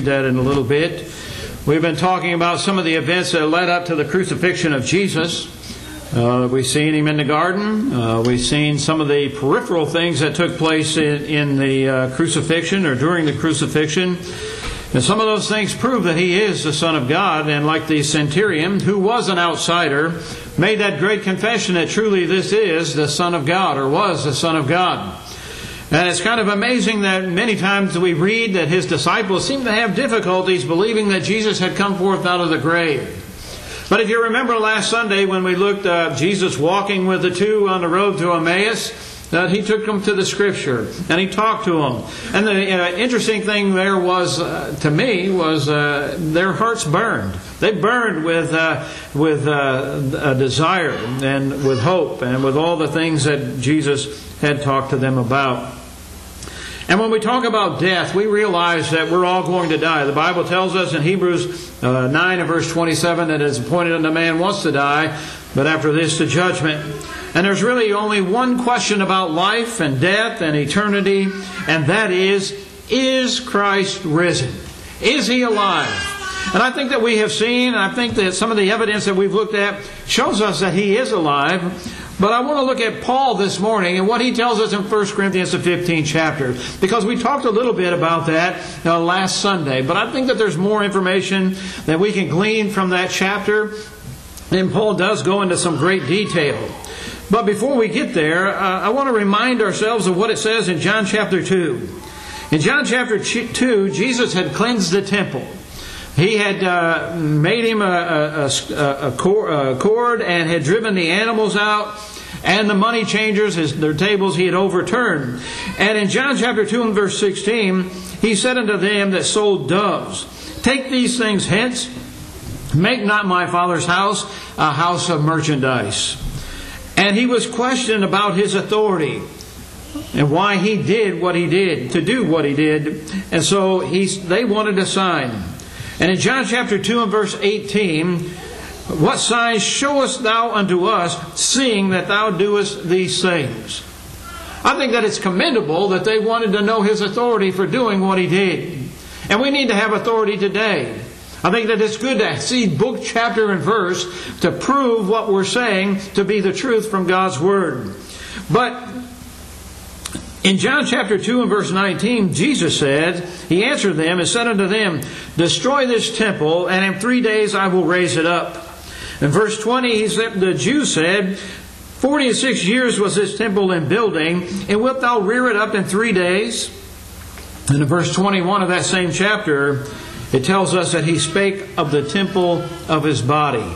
read that in a little bit. We've been talking about some of the events that led up to the crucifixion of Jesus. Uh, we've seen him in the garden. Uh, we've seen some of the peripheral things that took place in, in the uh, crucifixion or during the crucifixion. And some of those things prove that he is the Son of God. And like the centurion, who was an outsider, made that great confession that truly this is the Son of God, or was the Son of God. And it's kind of amazing that many times we read that his disciples seem to have difficulties believing that Jesus had come forth out of the grave. But if you remember last Sunday when we looked at Jesus walking with the two on the road to Emmaus, that he took them to the scripture and he talked to them. And the uh, interesting thing there was, uh, to me, was uh, their hearts burned. They burned with uh, with uh, a desire and with hope and with all the things that Jesus had talked to them about. And when we talk about death, we realize that we're all going to die. The Bible tells us in Hebrews uh, 9 and verse 27 that it is appointed unto man once to die, but after this the judgment. And there's really only one question about life and death and eternity, and that is, is Christ risen? Is he alive? And I think that we have seen, and I think that some of the evidence that we've looked at shows us that he is alive. But I want to look at Paul this morning and what he tells us in 1 Corinthians, the 15th chapter, because we talked a little bit about that uh, last Sunday. But I think that there's more information that we can glean from that chapter. And Paul does go into some great detail. But before we get there, uh, I want to remind ourselves of what it says in John chapter 2. In John chapter 2, Jesus had cleansed the temple. He had uh, made him a, a, a, a, cord and had driven the animals out and the money changers, his, their tables he had overturned. And in John chapter 2 and verse 16, he said unto them that sold doves, Take these things hence, make not my father's house a house of merchandise. And he was questioned about his authority and why he did what he did, to do what he did. And so he, they wanted a sign. And in John chapter 2 and verse 18, what signs showest thou unto us, seeing that thou doest these things? I think that it's commendable that they wanted to know his authority for doing what he did. And we need to have authority today. I think that it's good to see book, chapter, and verse to prove what we're saying to be the truth from God's Word. But in John chapter 2 and verse 19, Jesus said, He answered them and said unto them, Destroy this temple, and in three days I will raise it up. In verse 20, said, the Jews said, Forty and six years was this temple in building, and wilt thou rear it up in three days? And in verse 21 of that same chapter, it tells us that he spake of the temple of his body.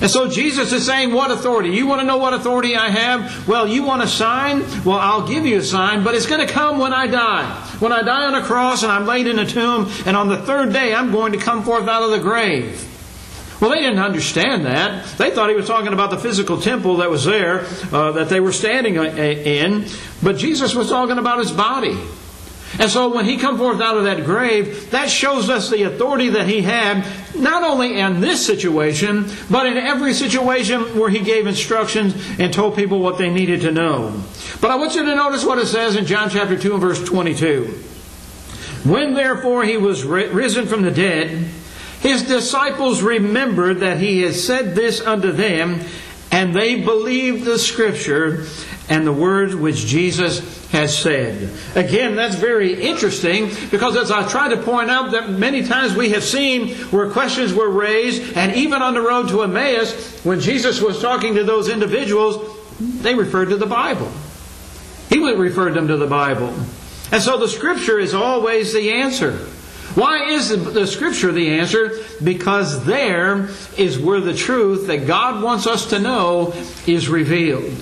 And so Jesus is saying, What authority? You want to know what authority I have? Well, you want a sign? Well, I'll give you a sign, but it's going to come when I die. When I die on a cross and I'm laid in a tomb, and on the third day I'm going to come forth out of the grave. Well, they didn't understand that. They thought he was talking about the physical temple that was there, uh, that they were standing in. But Jesus was talking about his body. And so when he come forth out of that grave, that shows us the authority that he had, not only in this situation, but in every situation where he gave instructions and told people what they needed to know. But I want you to notice what it says in John chapter 2 and verse 22. When therefore he was risen from the dead, his disciples remembered that he had said this unto them, and they believed the scripture and the words which Jesus has said. Again, that's very interesting because as I try to point out that many times we have seen where questions were raised, and even on the road to Emmaus, when Jesus was talking to those individuals, they referred to the Bible. He referred them to the Bible. And so the scripture is always the answer. Why is the scripture the answer? Because there is where the truth that God wants us to know is revealed.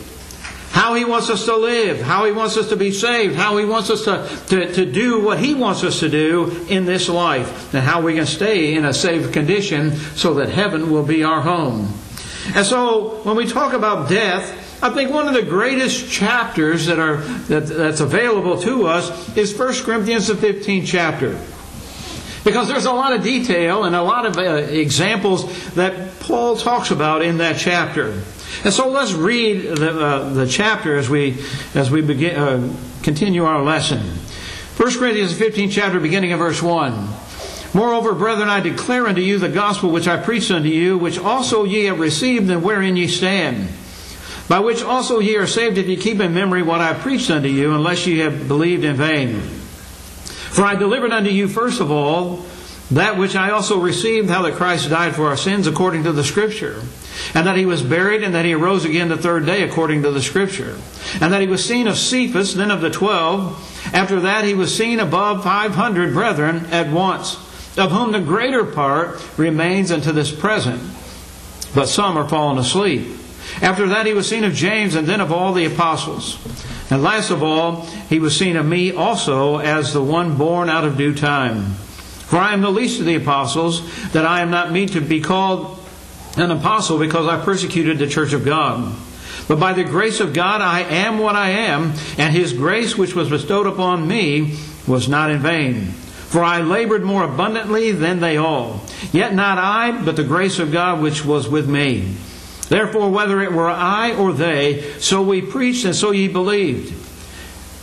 How He wants us to live, how He wants us to be saved, how He wants us to, to, to do what He wants us to do in this life, and how we can stay in a saved condition so that heaven will be our home. And so, when we talk about death, I think one of the greatest chapters that are that, that's available to us is 1 Corinthians the 15th chapter. Because there's a lot of detail and a lot of uh, examples that Paul talks about in that chapter. And so let's read the, uh, the chapter as we, as we begin, uh, continue our lesson. 1 Corinthians 15 chapter, beginning of verse 1. Moreover, brethren, I declare unto you the gospel which I preached unto you, which also ye have received, and wherein ye stand. By which also ye are saved, if ye keep in memory what I preached unto you, unless ye have believed in vain. For I delivered unto you first of all that which I also received, how that Christ died for our sins according to the Scripture, and that he was buried, and that he arose again the third day according to the Scripture, and that he was seen of Cephas, then of the twelve. After that he was seen above five hundred brethren at once of whom the greater part remains unto this present, but some are fallen asleep. After that he was seen of James, and then of all the apostles. And last of all, he was seen of me also as the one born out of due time. For I am the least of the apostles, that I am not meet to be called an apostle because I persecuted the church of God. But by the grace of God I am what I am, and his grace which was bestowed upon me was not in vain. For I labored more abundantly than they all. Yet not I, but the grace of God which was with me. Therefore, whether it were I or they, so we preached and so ye believed.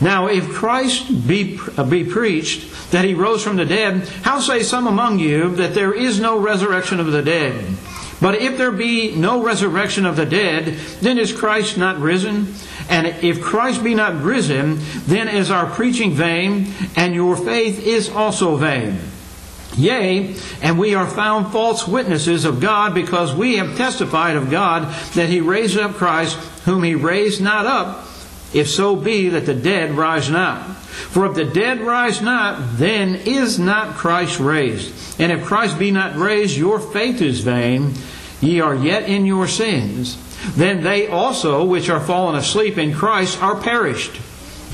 Now, if Christ be, uh, be preached that he rose from the dead, how say some among you that there is no resurrection of the dead? But if there be no resurrection of the dead, then is Christ not risen? And if Christ be not risen, then is our preaching vain, and your faith is also vain. Yea, and we are found false witnesses of God because we have testified of God that he raised up Christ, whom he raised not up, if so be that the dead rise not. For if the dead rise not, then is not Christ raised. And if Christ be not raised, your faith is vain, ye are yet in your sins then they also which are fallen asleep in Christ are perished.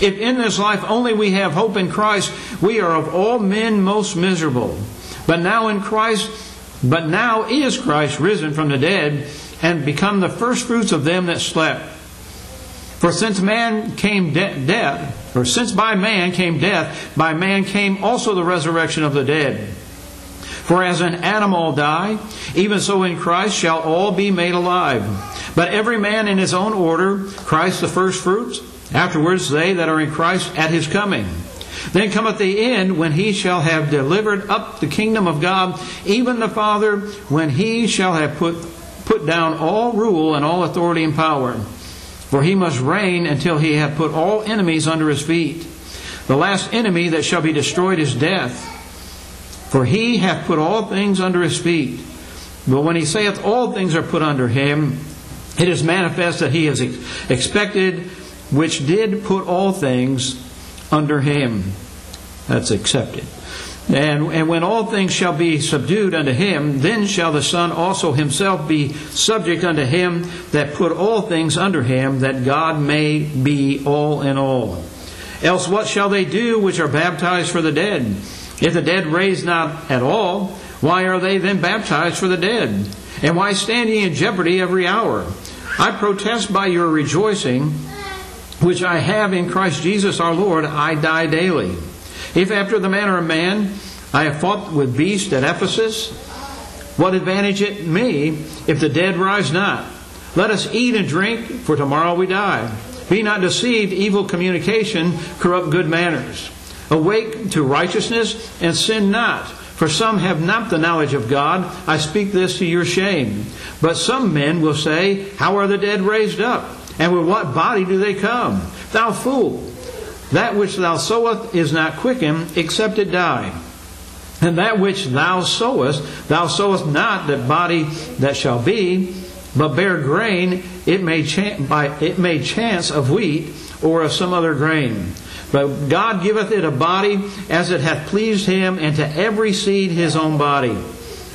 If in this life only we have hope in Christ, we are of all men most miserable. But now in Christ, but now is Christ risen from the dead and become the firstfruits of them that slept. For since man came de- death, or since by man came death, by man came also the resurrection of the dead. For as in Adam all die, even so in Christ shall all be made alive. But every man in his own order, Christ the firstfruits, afterwards they that are in Christ at his coming. Then cometh the end when he shall have delivered up the kingdom of God, even the Father, when he shall have put, put down all rule and all authority and power. For he must reign until he hath put all enemies under his feet. The last enemy that shall be destroyed is death. For he hath put all things under his feet. But when he saith all things are put under him, it is manifest that he is expected, which did put all things under him. That's accepted. And, and when all things shall be subdued unto him, then shall the Son also himself be subject unto him that put all things under him, that God may be all in all. Else what shall they do which are baptized for the dead? If the dead raise not at all, why are they then baptized for the dead? And why stand ye in jeopardy every hour? I protest by your rejoicing, which I have in Christ Jesus our Lord, I die daily. If after the manner of man I have fought with beasts at Ephesus, what advantage it me if the dead rise not? Let us eat and drink, for tomorrow we die. Be not deceived, evil communication corrupt good manners. Awake to righteousness and sin not. For some have not the knowledge of God. I speak this to your shame. But some men will say, How are the dead raised up? And with what body do they come? Thou fool! That which thou sowest is not quickened, except it die. And that which thou sowest, thou sowest not that body that shall be, but bare grain, it may, by, it may chance of wheat or of some other grain. But God giveth it a body as it hath pleased him, and to every seed his own body.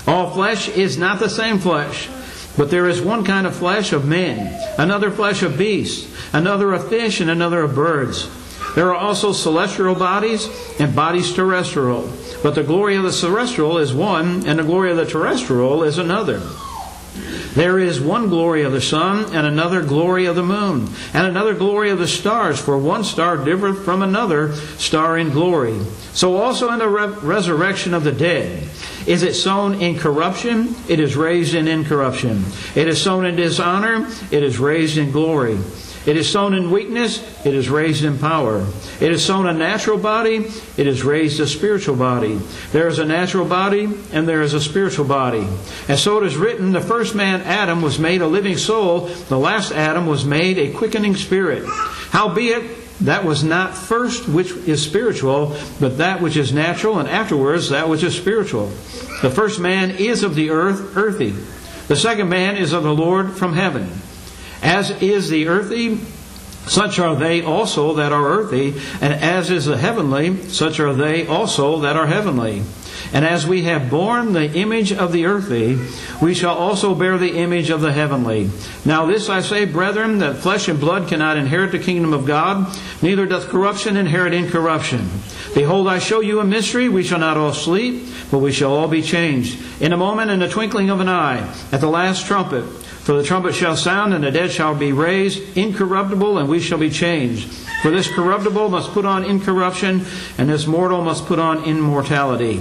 All flesh is not the same flesh, but there is one kind of flesh of men, another flesh of beasts, another of fish, and another of birds. There are also celestial bodies and bodies terrestrial. But the glory of the celestial is one, and the glory of the terrestrial is another. There is one glory of the sun, and another glory of the moon, and another glory of the stars, for one star differeth from another star in glory. So also in the re- resurrection of the dead. Is it sown in corruption? It is raised in incorruption. It is sown in dishonor? It is raised in glory. It is sown in weakness, it is raised in power. It is sown a natural body, it is raised a spiritual body. There is a natural body, and there is a spiritual body. And so it is written the first man, Adam, was made a living soul, the last Adam was made a quickening spirit. Howbeit, that was not first which is spiritual, but that which is natural, and afterwards that which is spiritual. The first man is of the earth, earthy. The second man is of the Lord from heaven. As is the earthy, such are they also that are earthy, and as is the heavenly, such are they also that are heavenly. And as we have borne the image of the earthly, we shall also bear the image of the heavenly. Now this I say, brethren, that flesh and blood cannot inherit the kingdom of God, neither doth corruption inherit incorruption. Behold, I show you a mystery. We shall not all sleep, but we shall all be changed. In a moment, in the twinkling of an eye, at the last trumpet. For the trumpet shall sound, and the dead shall be raised incorruptible, and we shall be changed. For this corruptible must put on incorruption, and this mortal must put on immortality.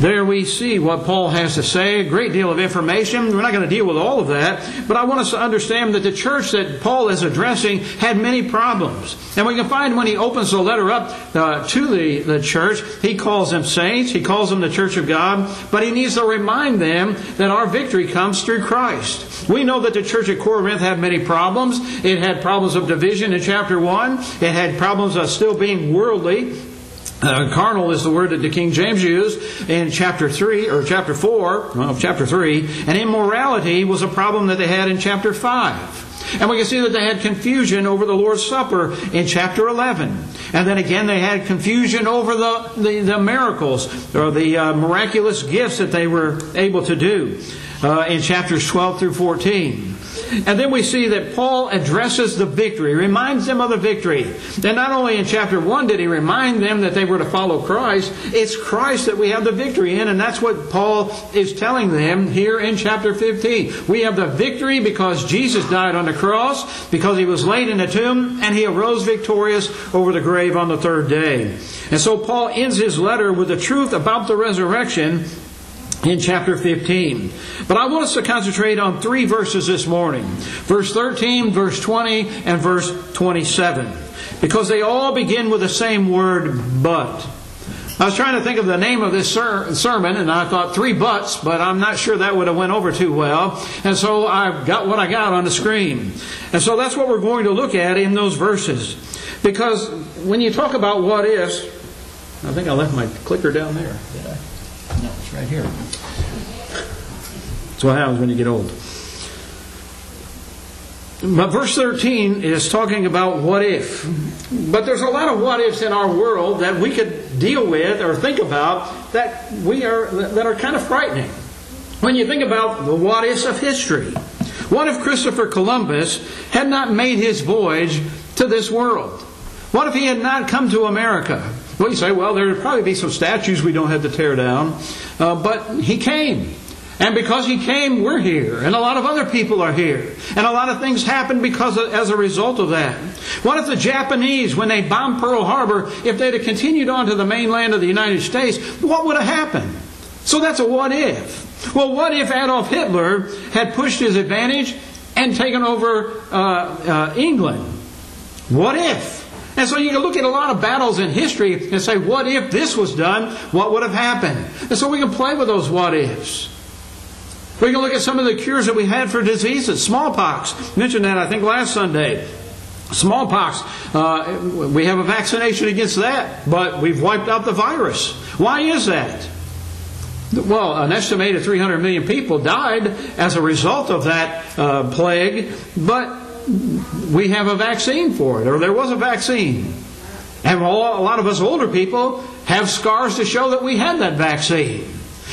There we see what Paul has to say, a great deal of information. We're not going to deal with all of that, but I want us to understand that the church that Paul is addressing had many problems. And we can find when he opens the letter up uh, to the, the church, he calls them saints, he calls them the church of God, but he needs to remind them that our victory comes through Christ. We know that the church at Corinth had many problems. It had problems of division in chapter 1, it had problems of still being worldly. Uh, carnal is the word that the King James used in chapter 3 or chapter 4, well, chapter 3, and immorality was a problem that they had in chapter 5. And we can see that they had confusion over the Lord's Supper in chapter 11. And then again, they had confusion over the, the, the miracles or the uh, miraculous gifts that they were able to do uh, in chapters 12 through 14. And then we see that Paul addresses the victory, reminds them of the victory. And not only in chapter 1 did he remind them that they were to follow Christ, it's Christ that we have the victory in, and that's what Paul is telling them here in chapter 15. We have the victory because Jesus died on the cross, because he was laid in the tomb, and he arose victorious over the grave on the third day. And so Paul ends his letter with the truth about the resurrection in chapter 15. But I want us to concentrate on three verses this morning verse 13, verse 20, and verse 27. Because they all begin with the same word, but. I was trying to think of the name of this ser- sermon, and I thought three buts, but I'm not sure that would have went over too well. And so I got what I got on the screen. And so that's what we're going to look at in those verses. Because when you talk about what ifs, I think I left my clicker down there. Did I? Right here. That's what happens when you get old. But verse 13 is talking about what if. But there's a lot of what ifs in our world that we could deal with or think about that we are that are kind of frightening. When you think about the what ifs of history. What if Christopher Columbus had not made his voyage to this world? What if he had not come to America? Well, you say, well, there would probably be some statues we don't have to tear down. Uh, but he came. And because he came, we're here. And a lot of other people are here. And a lot of things happened because of, as a result of that. What if the Japanese, when they bombed Pearl Harbor, if they'd have continued on to the mainland of the United States, what would have happened? So that's a what if. Well, what if Adolf Hitler had pushed his advantage and taken over uh, uh, England? What if? And so you can look at a lot of battles in history and say, what if this was done? What would have happened? And so we can play with those what ifs. We can look at some of the cures that we had for diseases. Smallpox. Mentioned that, I think, last Sunday. Smallpox, uh, we have a vaccination against that, but we've wiped out the virus. Why is that? Well, an estimated 300 million people died as a result of that uh, plague, but we have a vaccine for it, or there was a vaccine. And a lot of us older people have scars to show that we had that vaccine.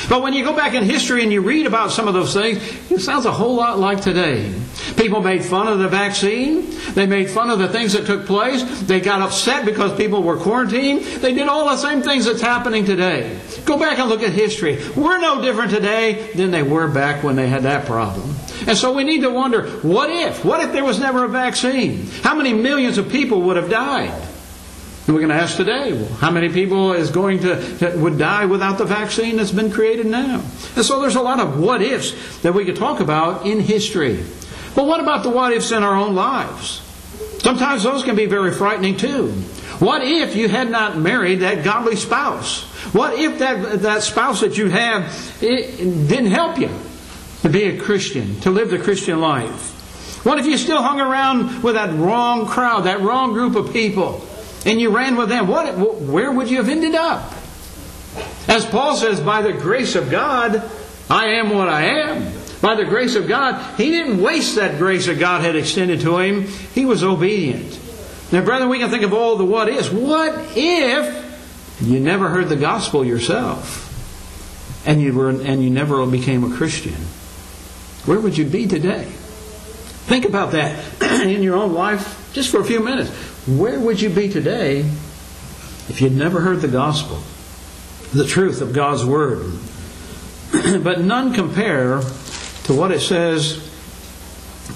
But when you go back in history and you read about some of those things, it sounds a whole lot like today. People made fun of the vaccine. They made fun of the things that took place. They got upset because people were quarantined. They did all the same things that's happening today. Go back and look at history. We're no different today than they were back when they had that problem. And so we need to wonder, what if? What if there was never a vaccine? How many millions of people would have died? And we're going to ask today, how many people is going to would die without the vaccine that's been created now? And so there's a lot of what ifs that we could talk about in history. But what about the what ifs in our own lives? Sometimes those can be very frightening too. What if you had not married that godly spouse? What if that, that spouse that you have didn't help you to be a Christian, to live the Christian life? What if you still hung around with that wrong crowd, that wrong group of people? and you ran with them, what, where would you have ended up? As Paul says, by the grace of God, I am what I am. By the grace of God, he didn't waste that grace that God had extended to him. He was obedient. Now, brethren, we can think of all the what ifs. What if you never heard the gospel yourself and you were and you never became a Christian? Where would you be today? Think about that in your own life just for a few minutes. Where would you be today if you'd never heard the gospel, the truth of God's Word? but none compare to what it says,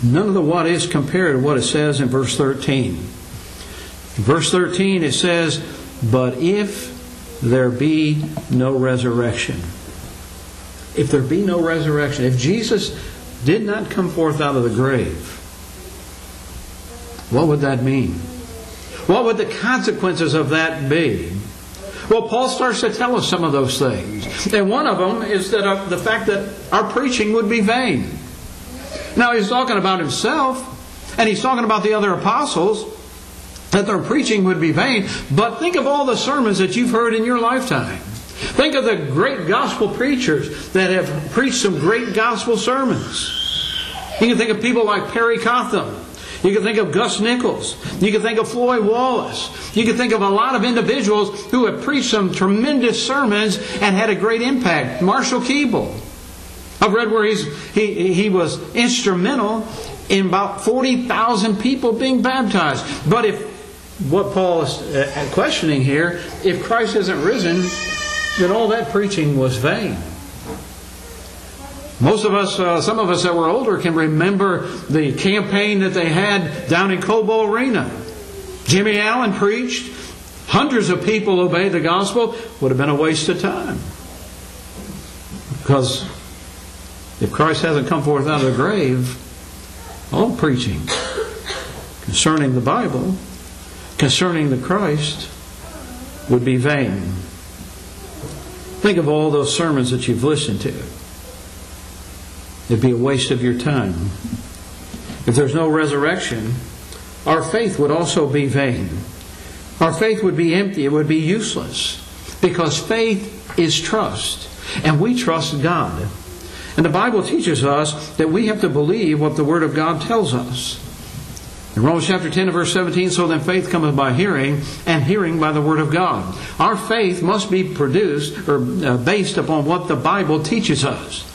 none of the what is compared to what it says in verse 13. In verse 13 it says, But if there be no resurrection, if there be no resurrection, if Jesus did not come forth out of the grave, what would that mean? What would the consequences of that be? Well, Paul starts to tell us some of those things. And one of them is that uh, the fact that our preaching would be vain. Now, he's talking about himself, and he's talking about the other apostles, that their preaching would be vain. But think of all the sermons that you've heard in your lifetime. Think of the great gospel preachers that have preached some great gospel sermons. You can think of people like Perry Cotham, you can think of Gus Nichols. You can think of Foy Wallace. You can think of a lot of individuals who have preached some tremendous sermons and had a great impact. Marshall Keeble. I've read where he's, he, he was instrumental in about 40,000 people being baptized. But if what Paul is uh, questioning here, if Christ hasn't risen, then all that preaching was vain. Most of us, uh, some of us that were older, can remember the campaign that they had down in Cobo Arena. Jimmy Allen preached. Hundreds of people obeyed the gospel. Would have been a waste of time. Because if Christ hasn't come forth out of the grave, all preaching concerning the Bible, concerning the Christ, would be vain. Think of all those sermons that you've listened to. It'd be a waste of your time. If there's no resurrection, our faith would also be vain. Our faith would be empty. It would be useless. Because faith is trust. And we trust God. And the Bible teaches us that we have to believe what the Word of God tells us. In Romans chapter 10 and verse 17, so then faith cometh by hearing, and hearing by the Word of God. Our faith must be produced or uh, based upon what the Bible teaches us.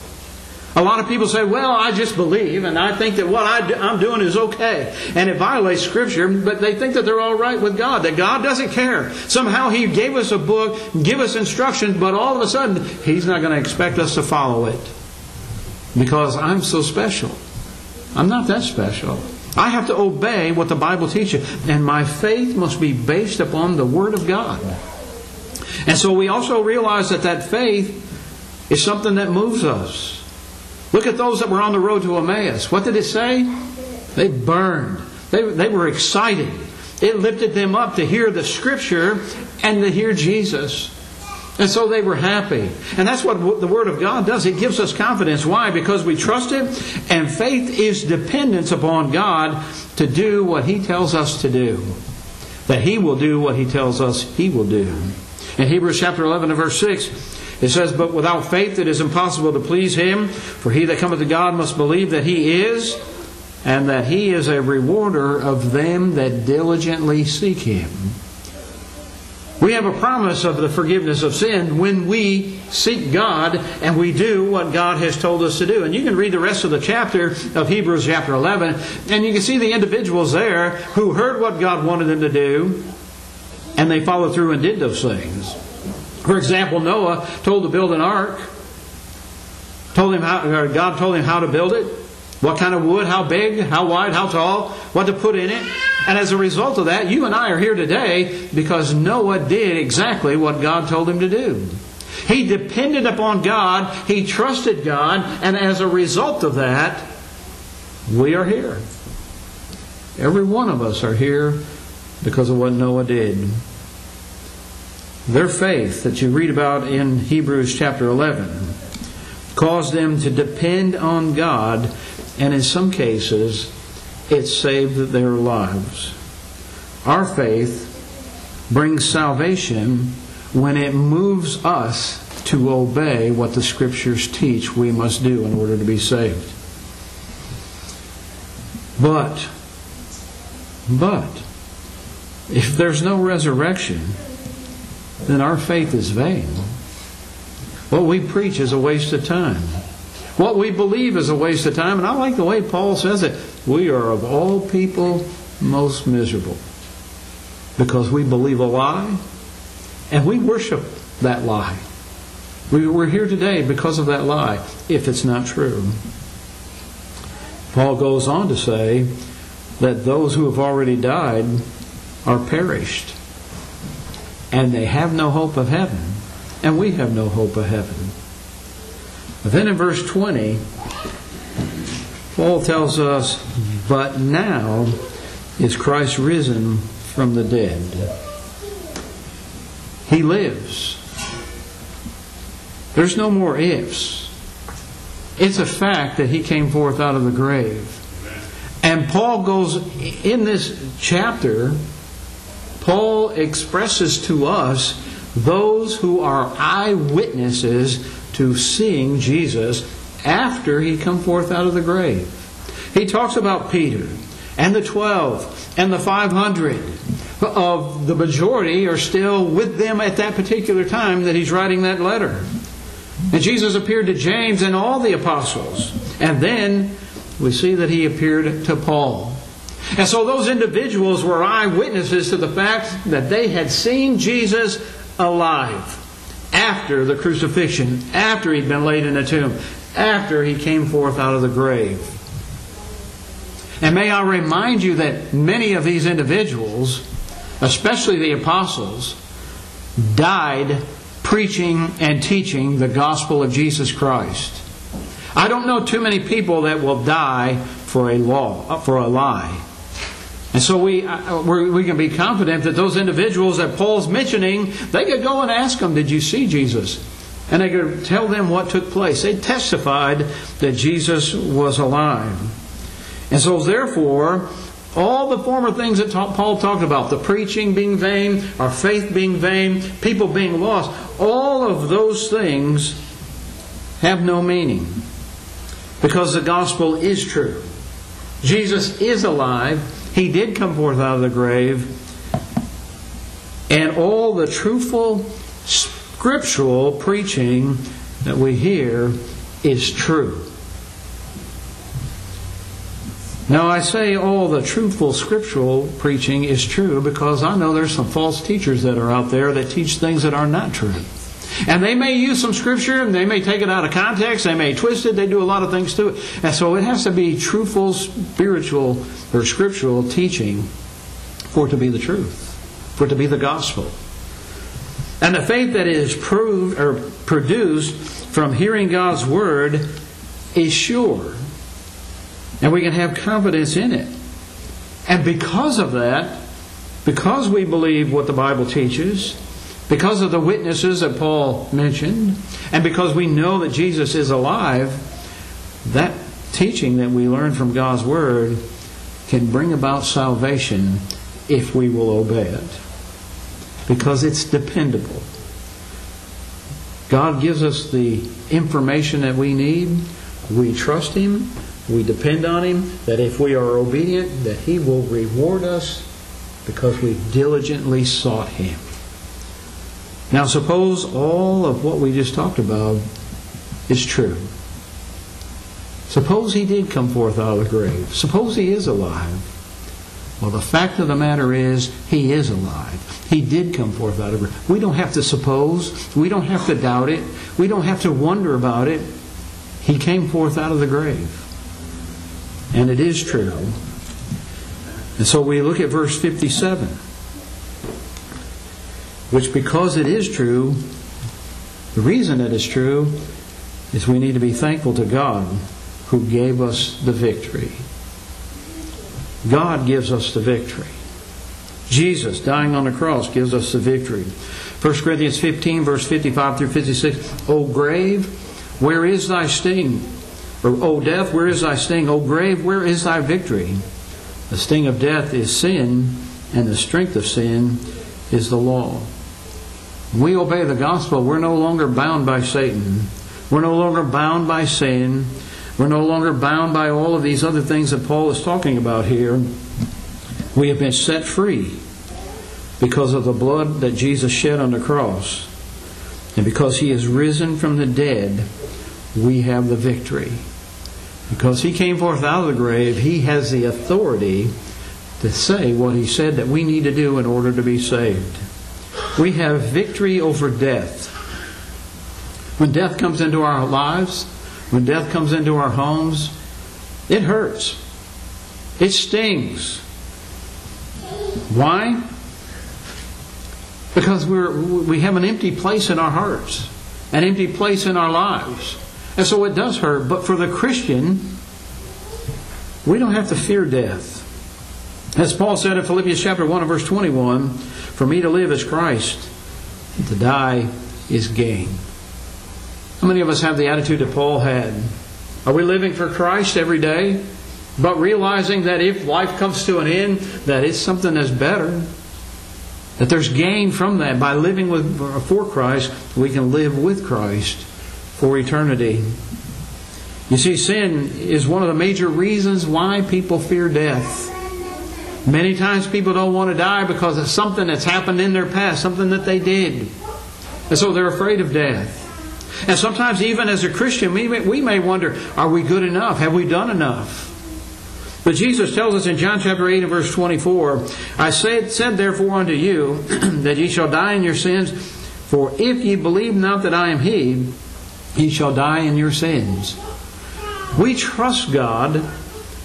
A lot of people say, well, I just believe and I think that what I am doing is okay. And it violates Scripture, but they think that they're all right with God, that God doesn't care. Somehow He gave us a book, give us instructions, but all of a sudden He's not going to expect us to follow it. Because I'm so special. I'm not that special. I have to obey what the Bible teaches, and my faith must be based upon the Word of God. And so we also realize that that faith is something that moves us. Look at those that were on the road to Emmaus. What did it say? They burned. They, they were excited. It lifted them up to hear the Scripture and to hear Jesus. And so they were happy. And that's what the Word of God does. It gives us confidence. Why? Because we trust Him, and faith is dependence upon God to do what He tells us to do. That He will do what He tells us He will do. In Hebrews chapter 11 and verse 6, it says, But without faith it is impossible to please him, for he that cometh to God must believe that he is, and that he is a rewarder of them that diligently seek him. We have a promise of the forgiveness of sin when we seek God and we do what God has told us to do. And you can read the rest of the chapter of Hebrews chapter 11, and you can see the individuals there who heard what God wanted them to do, and they followed through and did those things. For example, Noah told to build an ark. Told him how, God told him how to build it, what kind of wood, how big, how wide, how tall, what to put in it. And as a result of that, you and I are here today because Noah did exactly what God told him to do. He depended upon God, he trusted God, and as a result of that, we are here. Every one of us are here because of what Noah did. Their faith that you read about in Hebrews chapter 11 caused them to depend on God, and in some cases, it saved their lives. Our faith brings salvation when it moves us to obey what the Scriptures teach we must do in order to be saved. But, but, if there's no resurrection, then our faith is vain. What we preach is a waste of time. What we believe is a waste of time. And I like the way Paul says it. We are of all people most miserable because we believe a lie and we worship that lie. We, we're here today because of that lie, if it's not true. Paul goes on to say that those who have already died are perished and they have no hope of heaven, and we have no hope of heaven. But then in verse 20, Paul tells us, But now is Christ risen from the dead. He lives. There's no more ifs. It's a fact that he came forth out of the grave. And Paul goes in this chapter, Paul expresses to us those who are eyewitnesses to seeing Jesus after he come forth out of the grave. He talks about Peter and the 12 and the 500 of the majority are still with them at that particular time that he's writing that letter. And Jesus appeared to James and all the apostles. And then we see that he appeared to Paul. And so those individuals were eyewitnesses to the fact that they had seen Jesus alive after the crucifixion, after he'd been laid in a tomb, after he came forth out of the grave. And may I remind you that many of these individuals, especially the apostles, died preaching and teaching the gospel of Jesus Christ. I don't know too many people that will die for a law, for a lie. And so we, uh, we can be confident that those individuals that Paul's mentioning, they could go and ask them, Did you see Jesus? And they could tell them what took place. They testified that Jesus was alive. And so, therefore, all the former things that Paul talked about, the preaching being vain, our faith being vain, people being lost, all of those things have no meaning. Because the gospel is true. Jesus is alive. He did come forth out of the grave. And all the truthful scriptural preaching that we hear is true. Now, I say all the truthful scriptural preaching is true because I know there's some false teachers that are out there that teach things that are not true. And they may use some scripture and they may take it out of context, they may twist it, they do a lot of things to it. And so it has to be truthful, spiritual, or scriptural teaching for it to be the truth, for it to be the gospel. And the faith that is proved or produced from hearing God's word is sure. And we can have confidence in it. And because of that, because we believe what the Bible teaches, because of the witnesses that Paul mentioned, and because we know that Jesus is alive, that teaching that we learn from God's Word can bring about salvation if we will obey it. Because it's dependable. God gives us the information that we need. We trust Him. We depend on Him. That if we are obedient, that He will reward us because we diligently sought Him. Now, suppose all of what we just talked about is true. Suppose he did come forth out of the grave. Suppose he is alive. Well, the fact of the matter is, he is alive. He did come forth out of the grave. We don't have to suppose. We don't have to doubt it. We don't have to wonder about it. He came forth out of the grave. And it is true. And so we look at verse 57, which, because it is true, the reason it is true is we need to be thankful to God who gave us the victory. God gives us the victory. Jesus dying on the cross gives us the victory. 1 Corinthians 15, verse 55 through 56. O grave, where is thy sting? Or, O death, where is thy sting? O grave, where is thy victory? The sting of death is sin, and the strength of sin is the law. We obey the gospel, we're no longer bound by Satan. We're no longer bound by sin. We're no longer bound by all of these other things that Paul is talking about here. We have been set free because of the blood that Jesus shed on the cross. And because he is risen from the dead, we have the victory. Because he came forth out of the grave, he has the authority to say what he said that we need to do in order to be saved. We have victory over death. When death comes into our lives, when death comes into our homes, it hurts. It stings. Why? Because we're, we have an empty place in our hearts, an empty place in our lives. And so it does hurt. But for the Christian, we don't have to fear death. As Paul said in Philippians chapter 1 and verse 21, For me to live is Christ, and to die is gain. How many of us have the attitude that Paul had? Are we living for Christ every day? But realizing that if life comes to an end, that it's something that's better. That there's gain from that. By living with, for Christ, we can live with Christ for eternity. You see, sin is one of the major reasons why people fear death. Many times people don't want to die because of something that's happened in their past, something that they did. And so they're afraid of death. And sometimes, even as a Christian, we may, we may wonder are we good enough? Have we done enough? But Jesus tells us in John chapter 8 and verse 24 I said, said therefore unto you that ye shall die in your sins, for if ye believe not that I am He, ye shall die in your sins. We trust God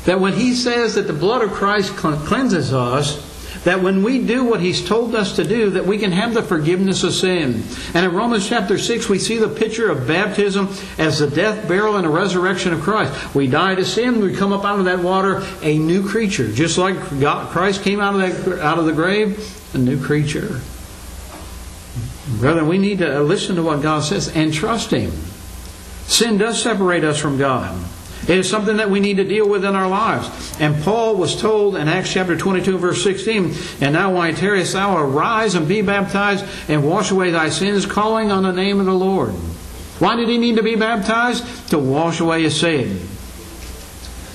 that when He says that the blood of Christ cleanses us, that when we do what He's told us to do, that we can have the forgiveness of sin. And in Romans chapter 6, we see the picture of baptism as the death, burial, and the resurrection of Christ. We die to sin, we come up out of that water a new creature. Just like God, Christ came out of, that, out of the grave, a new creature. Brethren, we need to listen to what God says and trust Him. Sin does separate us from God. It is something that we need to deal with in our lives. And Paul was told in Acts chapter 22, verse 16, And now, why tarriest thou? Arise and be baptized and wash away thy sins, calling on the name of the Lord. Why did he need to be baptized? To wash away his sin.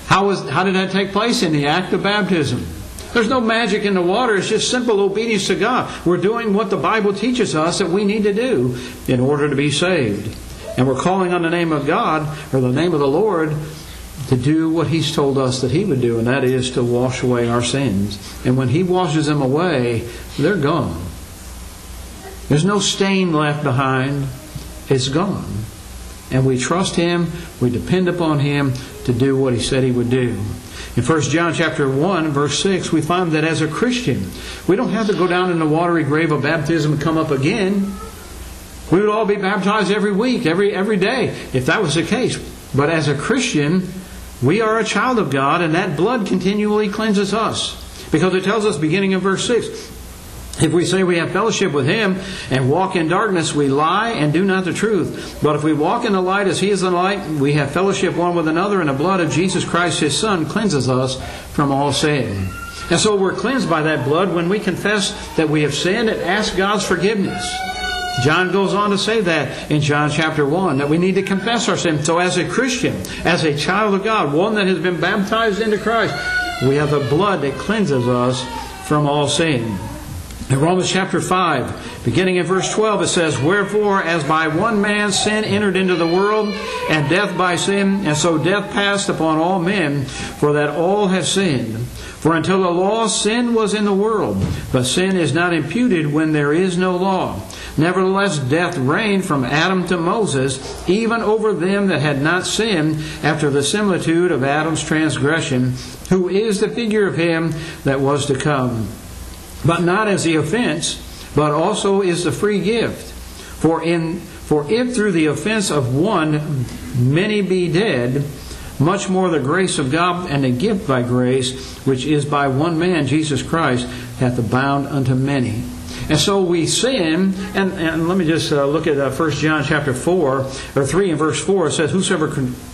How, was, how did that take place? In the act of baptism. There's no magic in the water. It's just simple obedience to God. We're doing what the Bible teaches us that we need to do in order to be saved. And we're calling on the name of God or the name of the Lord to do what He's told us that He would do, and that is to wash away our sins. And when He washes them away, they're gone. There's no stain left behind, it's gone. And we trust Him, we depend upon Him to do what He said He would do. In 1 John chapter 1, verse 6, we find that as a Christian, we don't have to go down in the watery grave of baptism and come up again. We would all be baptized every week, every, every day, if that was the case. But as a Christian, we are a child of God, and that blood continually cleanses us. Because it tells us, beginning in verse 6, if we say we have fellowship with Him and walk in darkness, we lie and do not the truth. But if we walk in the light as He is the light, we have fellowship one with another, and the blood of Jesus Christ, His Son, cleanses us from all sin. And so we're cleansed by that blood when we confess that we have sinned and ask God's forgiveness. John goes on to say that in John chapter 1, that we need to confess our sin. So as a Christian, as a child of God, one that has been baptized into Christ, we have the blood that cleanses us from all sin. In Romans chapter 5, beginning in verse 12, it says, Wherefore, as by one man sin entered into the world, and death by sin, and so death passed upon all men, for that all have sinned. For until the law, sin was in the world, but sin is not imputed when there is no law. Nevertheless, death reigned from Adam to Moses, even over them that had not sinned, after the similitude of Adam's transgression, who is the figure of him that was to come but not as the offense, but also is the free gift. For in for if through the offense of one many be dead, much more the grace of God and the gift by grace, which is by one man, Jesus Christ, hath abound unto many. And so we sin, and, and let me just uh, look at uh, 1 John chapter 4, or 3 and verse 4. It says, Whosoever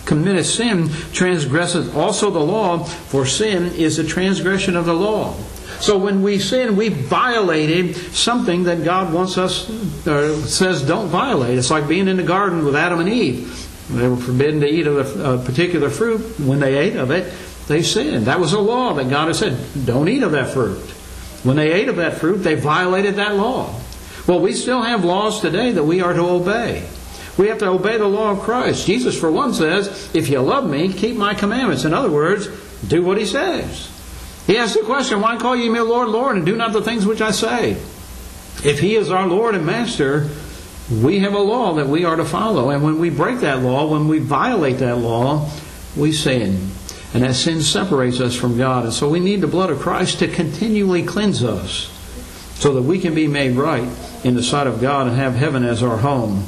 committeth sin transgresseth also the law, for sin is the transgression of the law. So when we sin, we violated something that God wants us, uh, says don't violate. It's like being in the garden with Adam and Eve. They were forbidden to eat of a particular fruit. When they ate of it, they sinned. That was a law that God had said, don't eat of that fruit. When they ate of that fruit, they violated that law. Well, we still have laws today that we are to obey. We have to obey the law of Christ. Jesus, for one, says, If you love me, keep my commandments. In other words, do what he says. He asks the question, Why call ye me Lord, Lord, and do not the things which I say? If He is our Lord and Master, we have a law that we are to follow. And when we break that law, when we violate that law, we sin. And that sin separates us from God. And so we need the blood of Christ to continually cleanse us so that we can be made right in the sight of God and have heaven as our home.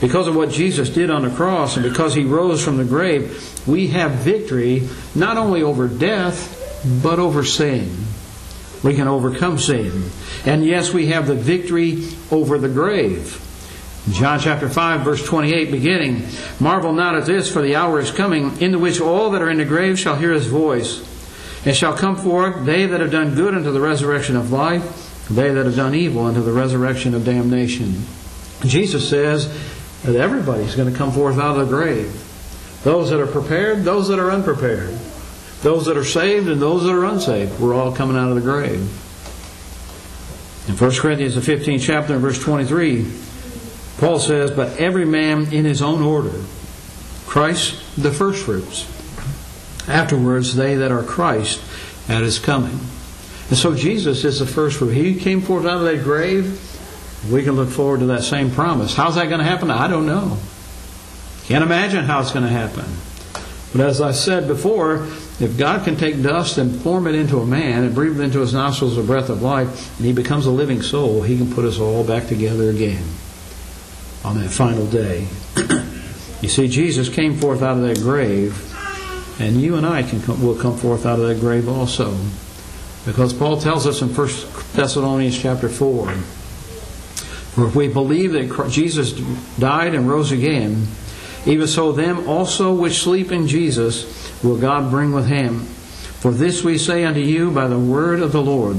Because of what Jesus did on the cross and because he rose from the grave, we have victory not only over death, but over sin. We can overcome sin. And yes, we have the victory over the grave. John chapter 5, verse 28, beginning, Marvel not at this, for the hour is coming, in the which all that are in the grave shall hear his voice, and shall come forth, they that have done good unto the resurrection of life, they that have done evil unto the resurrection of damnation. Jesus says that everybody's going to come forth out of the grave. Those that are prepared, those that are unprepared. Those that are saved and those that are unsaved. We're all coming out of the grave. In 1 Corinthians, the 15th chapter, and verse 23, Paul says, But every man in his own order, Christ the firstfruits. Afterwards, they that are Christ at his coming. And so Jesus is the first fruit. He came forth out of that grave. We can look forward to that same promise. How's that going to happen? I don't know. Can't imagine how it's going to happen. But as I said before, if God can take dust and form it into a man and breathe into his nostrils a breath of life, and he becomes a living soul, he can put us all back together again on that final day. you see, Jesus came forth out of that grave, and you and I can come, will come forth out of that grave also. Because Paul tells us in 1 Thessalonians chapter 4, for if we believe that Jesus died and rose again, even so them also which sleep in Jesus will God bring with him. For this we say unto you by the word of the Lord,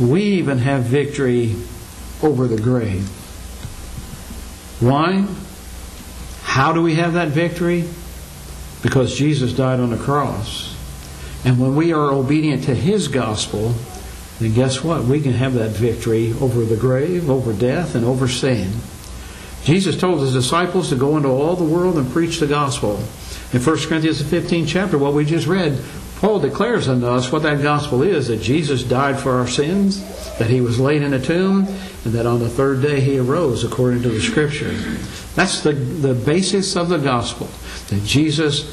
we even have victory over the grave. Why? How do we have that victory? Because Jesus died on the cross. And when we are obedient to His gospel, then guess what? We can have that victory over the grave, over death, and over sin. Jesus told his disciples to go into all the world and preach the gospel. In 1 Corinthians 15 chapter, what we just read, Paul declares unto us what that gospel is that Jesus died for our sins, that he was laid in a tomb, and that on the third day he arose according to the scripture. That's the, the basis of the gospel, that Jesus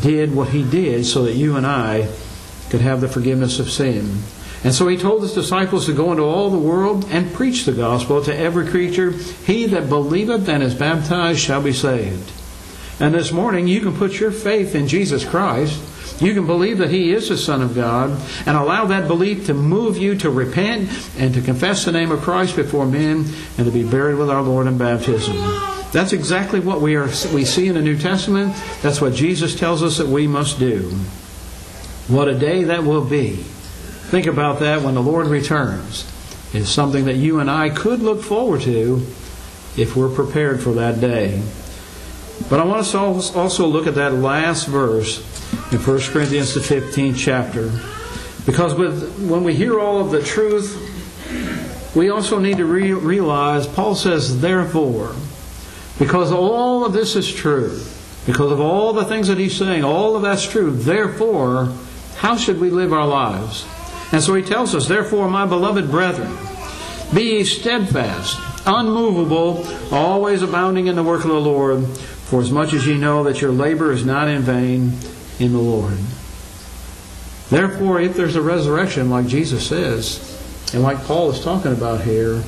did what he did so that you and I could have the forgiveness of sin. And so he told his disciples to go into all the world and preach the gospel to every creature. He that believeth and is baptized shall be saved. And this morning, you can put your faith in Jesus Christ You can believe that He is the Son of God and allow that belief to move you to repent and to confess the name of Christ before men and to be buried with our Lord in baptism. That's exactly what we are we see in the New Testament. That's what Jesus tells us that we must do. What a day that will be. Think about that when the Lord returns. It's something that you and I could look forward to if we're prepared for that day. But I want us to also look at that last verse in 1 Corinthians, the 15th chapter. Because with, when we hear all of the truth, we also need to re- realize Paul says, therefore, because all of this is true, because of all the things that he's saying, all of that's true, therefore, how should we live our lives? And so he tells us, therefore, my beloved brethren, be ye steadfast, unmovable, always abounding in the work of the Lord, for as much as ye know that your labor is not in vain in the Lord. Therefore, if there's a resurrection, like Jesus says, and like Paul is talking about here,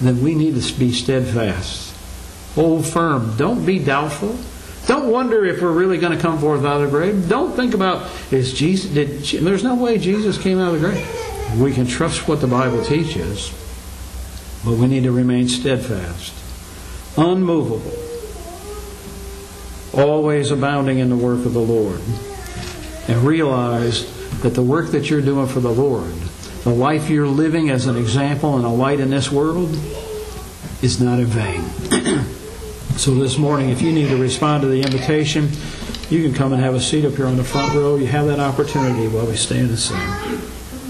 then we need to be steadfast. Hold firm. Don't be doubtful. Don't wonder if we're really going to come forth out of the grave. Don't think about is Jesus did there's no way Jesus came out of the grave. We can trust what the Bible teaches, but we need to remain steadfast, unmovable, always abounding in the work of the Lord. And realize that the work that you're doing for the Lord, the life you're living as an example and a light in this world, is not in vain. so this morning, if you need to respond to the invitation, you can come and have a seat up here on the front row. You have that opportunity while we stand and sing.